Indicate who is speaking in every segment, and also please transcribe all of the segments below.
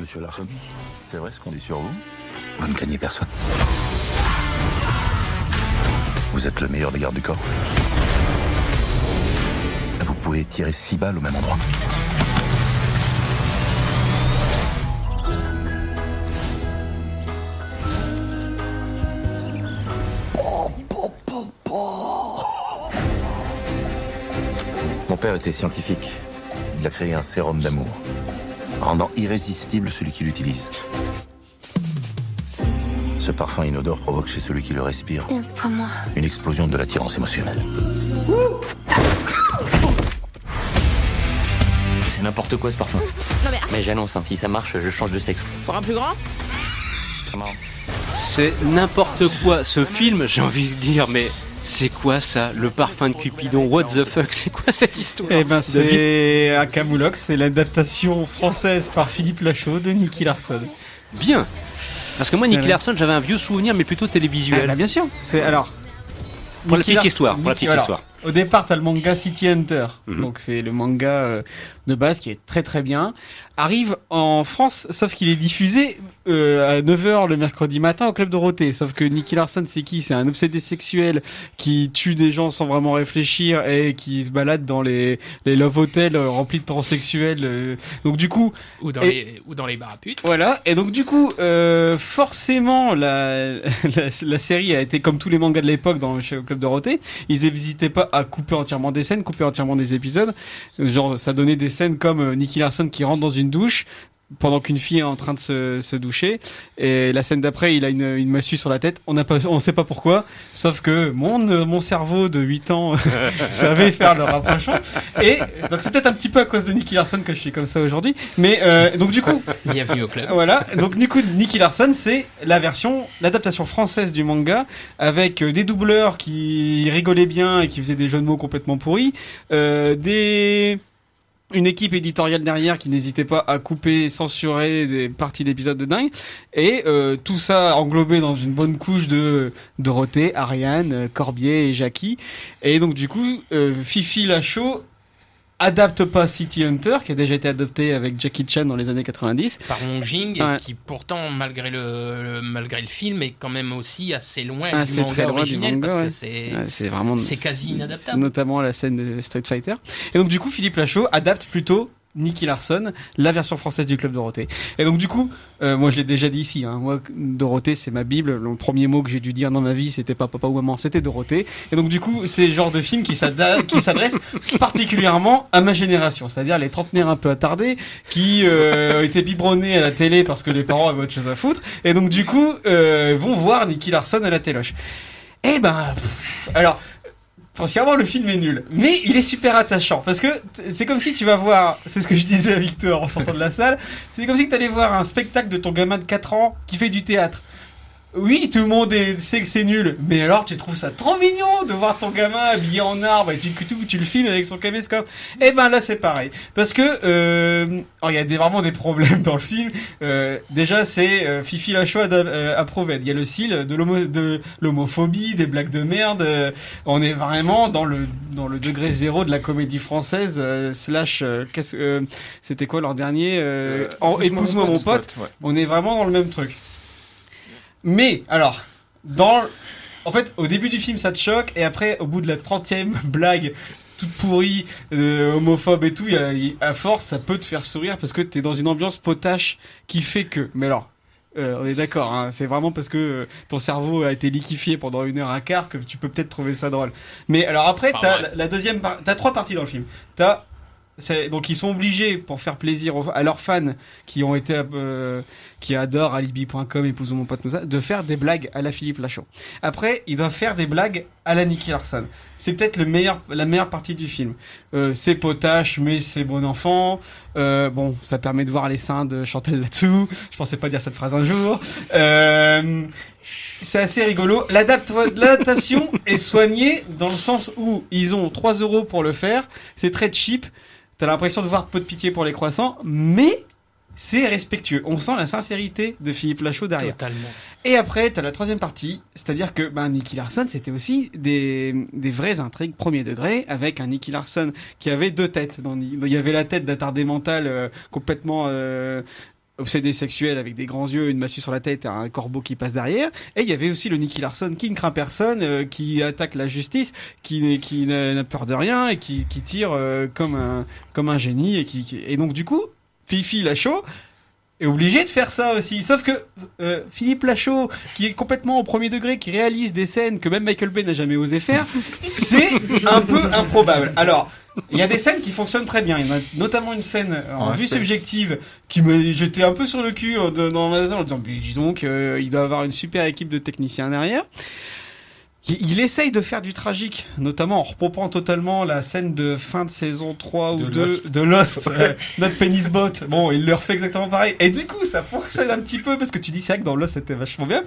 Speaker 1: Monsieur Larson, c'est vrai ce qu'on dit sur vous Vous ne craignez personne. Vous êtes le meilleur des gardes du corps. Vous pouvez tirer six balles au même endroit. Mon père était scientifique. Il a créé un sérum d'amour, rendant irrésistible celui qui l'utilise. Ce parfum inodore provoque chez celui qui le respire une explosion de l'attirance émotionnelle.
Speaker 2: C'est n'importe quoi ce parfum.
Speaker 3: Non mais
Speaker 2: Mais j'annonce, hein, si ça marche, je change de sexe.
Speaker 3: pour un plus grand
Speaker 2: Très marrant.
Speaker 4: C'est n'importe quoi. Ce film, j'ai envie de dire, mais c'est quoi ça Le parfum de Cupidon? What the fuck? C'est quoi cette histoire?
Speaker 5: Eh ben, c'est un Camoulox, c'est l'adaptation française par Philippe Lachaud de Nicky Larson.
Speaker 4: Bien. Parce que moi, Nicky
Speaker 5: Ouais.
Speaker 4: Larson, j'avais un vieux souvenir, mais plutôt
Speaker 5: Ah,
Speaker 4: télévisuel.
Speaker 5: bah, bien sûr. C'est alors.
Speaker 4: Pour la
Speaker 5: Nicky
Speaker 4: petite
Speaker 5: Larson-
Speaker 4: histoire, pour la
Speaker 5: Nicky-
Speaker 4: petite
Speaker 5: alors,
Speaker 4: histoire.
Speaker 5: Au départ, t'as le manga City Hunter.
Speaker 4: Mhm.
Speaker 5: Donc, c'est le manga euh, de base qui est très très bien. Arrive en France, sauf qu'il est diffusé euh, à 9h le mercredi matin au Club Dorothée. Sauf que Nicky Larson, c'est qui? C'est un obsédé sexuel qui tue des gens sans vraiment réfléchir et qui se balade dans les, les love hotels euh, remplis de transsexuels. euh. Donc, du coup,
Speaker 6: Ou dans,
Speaker 5: Et-
Speaker 6: les, ou dans les bars à putes.
Speaker 5: voilà, et donc du coup, euh, forcément, la, la, la série a été comme tous les mangas de l'époque dans chez le Club Dorothée. Ils n'hésitaient pas à couper entièrement des scènes, couper entièrement des épisodes. Genre, ça donnait des scènes comme euh, Nicky Larson qui rentre dans une douche pendant qu'une fille est en train de se, se doucher. Et la scène d'après, il a une, une massue sur la tête. On n'a pas, on sait pas pourquoi. Sauf que mon, mon cerveau de 8 ans savait faire le rapprochement. Et donc c'est peut-être un petit peu à cause de Nicky Larson que je suis comme ça aujourd'hui. Mais euh, donc du coup,
Speaker 6: Bienvenue au club.
Speaker 5: voilà, donc du coup, Nicky Larson, c'est la version, l'adaptation française du manga, avec euh, des doubleurs qui rigolaient bien et qui faisaient des jeux de mots complètement pourris, euh, des une équipe éditoriale derrière qui n'hésitait pas à couper, censurer des parties d'épisodes de dingue, et euh, tout ça englobé dans une bonne couche de Dorothée, Ariane, euh, Corbier et Jackie. Et donc du coup, euh, Fifi Lachaud adapte pas City Hunter, qui a déjà été adopté avec Jackie Chan dans les années 90.
Speaker 6: Par Wong Jing,
Speaker 5: Ouais.
Speaker 6: et qui pourtant, malgré le, le- malgré le film, est quand même aussi assez loin
Speaker 5: Ah,
Speaker 6: du
Speaker 5: c'est
Speaker 6: manga
Speaker 5: très loin du
Speaker 6: originel,
Speaker 5: manga,
Speaker 6: parce
Speaker 5: ouais.
Speaker 6: que c'est
Speaker 5: Ouais, c'est vraiment
Speaker 6: c'est quasi inadaptable.
Speaker 5: notamment la scène de Street Fighter et donc du coup Philippe Lachaud adapte plutôt Nicky Larson, la version française du Club Dorothée. Et donc du coup, euh, moi je l'ai déjà dit ici, hein, moi Dorothée c'est ma bible, le premier mot que j'ai dû dire dans ma vie c'était pas papa ou maman, c'était Dorothée. Et donc du coup c'est le genre de film qui s'adresse particulièrement à ma génération, c'est-à-dire les trentenaires un peu attardés qui euh, ont été biberonnés à la télé parce que les parents avaient autre chose à foutre, et donc du coup euh, vont voir Nicky Larson à la téloche. Eh ben, alors, foncièrement, le film est nul. Mais il est super attachant. Parce que c'est comme si tu vas voir, c'est ce que je disais à Victor en sortant de la salle, c'est comme si tu allais voir un spectacle de ton gamin de 4 ans qui fait du théâtre. Oui, tout le monde est- sait que c'est nul, mais alors tu trouves ça trop mignon de voir ton gamin habillé en arbre et tu, tu, tu le filmes avec son caméscope. Eh ben là c'est pareil, parce que euh, alors, il y a des, vraiment des problèmes dans le film. Euh, déjà c'est euh, Fifi Lachaud à, euh, à Proved. Il y a le style de l'homo- de l'homophobie, des blagues de merde. euh, on est vraiment dans le dans le degré zéro de la comédie française euh, slash euh, qu'est-ce euh, c'était quoi leur dernier euh, épouse-moi mon pote.
Speaker 7: ouais.
Speaker 5: On est vraiment dans le même truc. Mais, alors, dans. En fait, au début du film, ça te choque, et après, au bout de la 30ème blague, toute pourrie, euh, homophobe et tout, y a- à force, ça peut te faire sourire parce que t'es dans une ambiance potache qui fait que. Mais alors. euh, on est d'accord, hein, c'est vraiment parce que euh, ton cerveau a été liquéfié pendant une heure un quart que tu peux peut-être trouver ça drôle. Mais alors après, t'as la, la deuxième, par- t'as trois parties dans le film. T'as donc ils sont obligés pour faire plaisir à leurs fans qui ont été euh, qui adorent alibi.com épousons mon pote Moussa de faire des blagues à la Philippe Lachaud. Après, ils doivent faire des blagues à la Nicky Larson. C'est peut-être le meilleur la meilleure partie du film. Euh, c'est potache mais c'est bon enfant. Euh, bon, ça permet de voir les seins de Chantal là-dessous. Je pensais pas dire cette phrase un jour. Euh, c'est assez rigolo. L'adapt- L'adaptation est soignée dans le sens où ils ont 3 euros pour le faire. C'est très cheap. T'as l'impression de voir peu de pitié pour les croissants, mais c'est respectueux. On sent la sincérité de Philippe Lachaud derrière.
Speaker 6: Totalement.
Speaker 5: Et après, t'as la troisième partie, c'est-à-dire que ben, Nicky Larson, c'était aussi des, des vraies intrigues premier degré, avec un Nicky Larson qui avait deux têtes. Dans- Il y avait la tête d'attardé mental euh, complètement euh, obsédé sexuel avec des grands yeux, une massue sur la tête et un corbeau qui passe derrière. Et il y avait aussi le Nicky Larson qui ne craint personne, euh, qui attaque la justice, qui, qui n'a peur de rien et qui, qui tire euh, comme un comme un génie et qui, qui- et donc du coup Fifi Lachaud est obligé de faire ça aussi. Sauf que euh, Philippe Lachaud, qui est complètement au premier degré, qui réalise des scènes que même Michael Bay n'a jamais osé faire, c'est un peu improbable. Alors, il y a des scènes qui fonctionnent très bien. Il y en a notamment une scène en vue subjective qui me jetait un peu sur le cul euh, dans magasin en disant, mais dis donc, euh, il doit avoir une super équipe de techniciens derrière. Il, essaye de faire du tragique, notamment en repompant totalement la scène de fin de saison 3 ou
Speaker 3: De
Speaker 5: 2
Speaker 3: Lost.
Speaker 5: de Lost, notre penis bot. Bon, il le refait exactement pareil. Et du coup, ça fonctionne un petit peu parce que tu dis c'est vrai que dans Lost c'était vachement bien.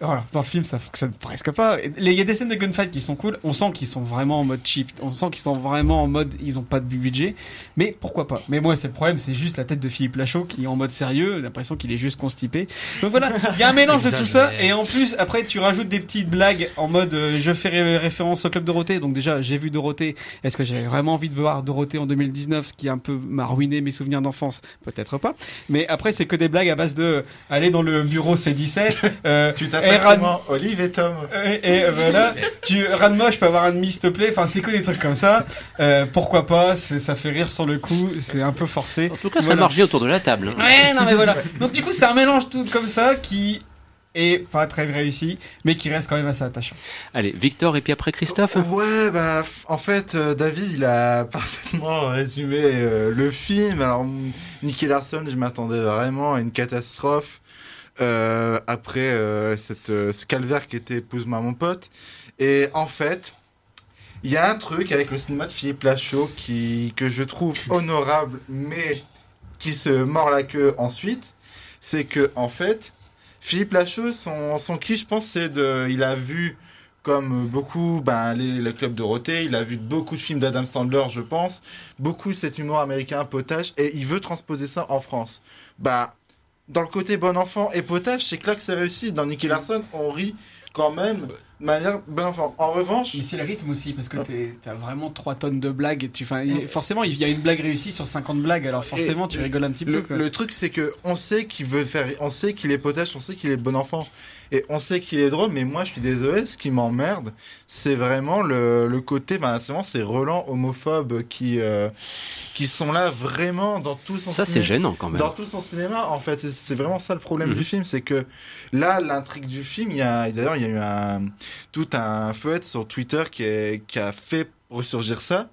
Speaker 5: Voilà, dans le film ça fonctionne presque pas. Il y a des scènes de gunfight qui sont cool. On sent qu'ils sont vraiment en mode cheap. On sent qu'ils sont vraiment en mode ils ont pas de budget. Mais pourquoi pas? Mais moi c'est le problème, c'est juste la tête de Philippe Lachaud qui est en mode sérieux. L'impression qu'il est juste constipé. Donc voilà, il y a un mélange de tout ça. Et en plus après tu rajoutes des petites blagues en mode euh, je fais ré- référence au club Dorothée. Donc déjà j'ai vu Dorothée. Est-ce que j'avais vraiment envie de voir Dorothée en 2019, ce qui un peu m'a ruiné mes souvenirs d'enfance Peut-être pas. Mais après c'est que des blagues à base de aller dans le bureau C17. euh,
Speaker 3: Tu
Speaker 5: Et
Speaker 3: t'appelles
Speaker 5: Ran-
Speaker 3: Olive et Tom.
Speaker 5: et, et, euh, voilà, tu Ranma, je peux avoir un demi s'il te plaît. Enfin, c'est que des trucs comme ça. Euh, pourquoi pas? Ça fait rire sur le coup. C'est un peu forcé.
Speaker 4: En tout cas, ça marche bien autour de la table. hein.
Speaker 5: Ouais, non mais voilà. Donc du coup, c'est un mélange tout comme ça qui est pas très réussi, mais qui reste quand même assez attachant.
Speaker 4: Allez, Victor et puis après Christophe?
Speaker 3: Ouais, bah, en fait, euh, David, il a parfaitement résumé euh, le film. Alors, Nicky Larson, je m'attendais vraiment à une catastrophe euh, après euh, cette, euh, ce calvaire qui était Épouse-moi mon pote. Et en fait, il y a un truc avec le cinéma de Philippe Lachaud qui, que je trouve honorable, mais qui se mord la queue ensuite. C'est que, en fait, Philippe Lachaud, son, son qui, je pense, c'est de. Il a vu comme beaucoup ben, les, le Club Dorothée, il a vu beaucoup de films d'Adam Sandler, je pense, beaucoup cet humour américain potage, et il veut transposer ça en France. Bah, dans le côté bon enfant et potage, c'est que là que c'est réussi. Dans Nicky Larson, on rit quand même de manière bon enfant. En revanche,
Speaker 5: Mais c'est le rythme aussi, parce que t'es- t'as vraiment 3 tonnes de blagues. Et tu, enfin, il- forcément, il y a une blague réussie sur 50 blagues, alors forcément,
Speaker 3: Et
Speaker 5: tu rigoles un petit peu. quoi.
Speaker 3: le truc c'est que on sait qu'il veut faire, on sait qu'il est potage, on sait qu'il est bon enfant, et on sait qu'il est drôle. Mais moi, je suis désolé, ce qui m'emmerde, c'est vraiment le, le côté, ben, c'est vraiment ces relents homophobes qui euh, qui sont là vraiment dans tout son
Speaker 4: Ça, c'est gênant quand même.
Speaker 3: Dans tout son cinéma, en fait, c'est- vraiment ça le problème
Speaker 4: Mhm.
Speaker 3: du film, c'est que là, l'intrigue du film, il y a d'ailleurs, il y a eu un tout un feuillet sur Twitter qui, est- qui a fait ressurgir ça,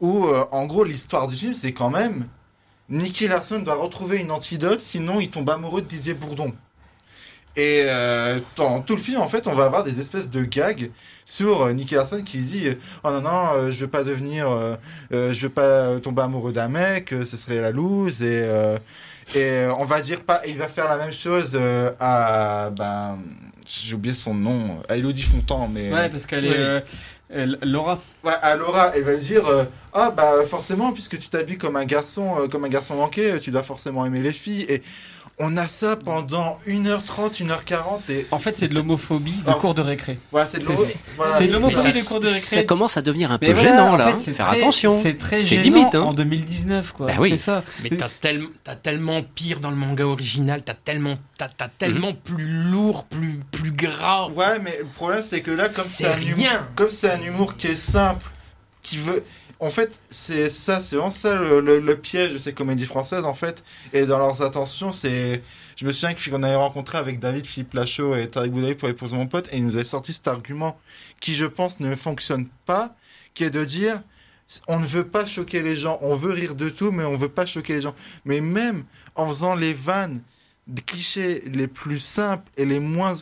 Speaker 3: où euh, en gros l'histoire du film, c'est quand même Nicky Larson doit retrouver une antidote, sinon il tombe amoureux de Didier Bourdon. Et euh, dans tout le film, en fait, on va avoir des espèces de gags sur euh, Nicky Larson qui dit Oh non, non, euh, je veux pas devenir. euh, euh, je veux pas tomber amoureux d'un mec, euh, ce serait la loose. Et, euh, et euh, on va dire pas. Il va faire la même chose euh, à. Ben, j'ai oublié son nom, à Elodie Fontan, mais.
Speaker 5: Ouais, parce qu'elle est.
Speaker 6: Oui.
Speaker 5: Laura.
Speaker 3: Ouais, à Laura, elle va lui dire euh, Ah, bah, forcément, puisque tu t'habilles comme un garçon, euh, comme un garçon manqué, tu dois forcément aimer les filles. Et on a ça pendant 1h30, 1h40. Et
Speaker 5: En fait, c'est de l'homophobie de
Speaker 3: Ah.
Speaker 5: cour de récré.
Speaker 3: voilà, c'est de
Speaker 5: C'est-
Speaker 3: l'homo-
Speaker 5: c'est-
Speaker 3: voilà.
Speaker 5: c'est de l'homophobie
Speaker 4: Ça-
Speaker 5: de cour de
Speaker 4: Ça
Speaker 5: récré.
Speaker 4: commence à devenir un peu
Speaker 5: Mais voilà,
Speaker 4: gênant
Speaker 5: en
Speaker 4: là.
Speaker 5: fait,
Speaker 4: hein.
Speaker 5: c'est
Speaker 4: Faire
Speaker 5: très-
Speaker 4: attention.
Speaker 5: C'est très
Speaker 4: C'est
Speaker 5: gênant
Speaker 4: limite, hein.
Speaker 5: en 2019, quoi.
Speaker 4: Bah oui.
Speaker 5: C'est ça.
Speaker 6: Mais t'as tellement, t'as tellement pire dans le manga original, t'as tellement, t'as, t'as tellement plus lourd, plus, plus gras.
Speaker 3: Ouais, mais le problème, c'est que là, comme c'est
Speaker 6: C'est
Speaker 3: un humour. comme c'est un humour qui est simple, qui veut. En fait, c'est ça, c'est vraiment ça le, piège de ces comédies françaises, en fait. Et dans leurs attentions, c'est. Je me souviens qu'on avait rencontré avec David, Philippe Lachaud et Tariq Boudaï pour épouser mon pote, et il nous avait sorti cet argument qui, je pense, ne fonctionne pas, qui est de dire on ne veut pas choquer les gens, on veut rire de tout, mais on veut pas choquer les gens. Mais même en faisant les vannes, des clichés les plus simples et les moins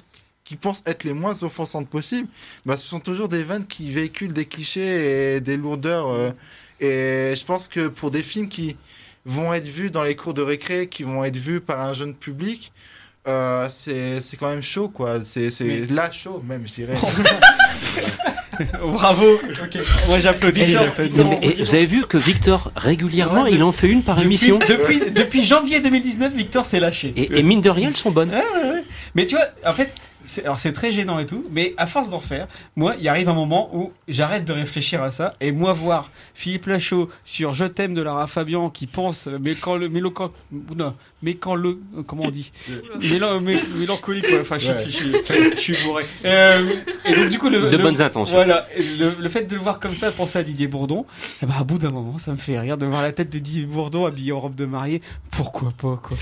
Speaker 3: qui pensent être les moins offensantes possibles, bah, ce sont toujours des vannes qui véhiculent des clichés et des lourdeurs. euh, et je pense que pour des films qui vont être vus dans les cours de récré, qui vont être vus par un jeune public, euh, c'est c'est quand même chaud, quoi. C'est c'est
Speaker 5: Oui.
Speaker 3: la chaud, même, je dirais.
Speaker 5: Bravo. Ok. Moi, j'applaudis.
Speaker 4: Et vous avez vu que Victor, régulièrement,
Speaker 5: Ouais,
Speaker 4: il en fait une par
Speaker 5: Depuis,
Speaker 4: émission.
Speaker 5: depuis, depuis janvier 2019, Victor s'est lâché.
Speaker 4: Et, et mine de rien, elles sont bonnes.
Speaker 5: Ouais, ouais, ouais. Mais tu vois, en fait, alors c'est très gênant et tout, mais à force d'en faire, moi, il arrive un moment où j'arrête de réfléchir à ça et moi voir Philippe Lachaud sur Je t'aime de Lara Fabian qui pense, mais quand le, quand- non, mais quand le, comment on dit, Mélan- mé- mélancolique, ouais, enfin, je, suis-
Speaker 3: Ouais.
Speaker 5: je, suis- je suis bourré. Euh, et donc du coup, le,
Speaker 4: De
Speaker 5: le-
Speaker 4: bonnes intentions.
Speaker 5: Voilà, le, le fait de le voir comme ça, penser à Didier Bourdon, eh ben, à bout d'un moment, ça me fait rire de voir la tête de Didier Bourdon habillé en robe de mariée. Pourquoi pas, quoi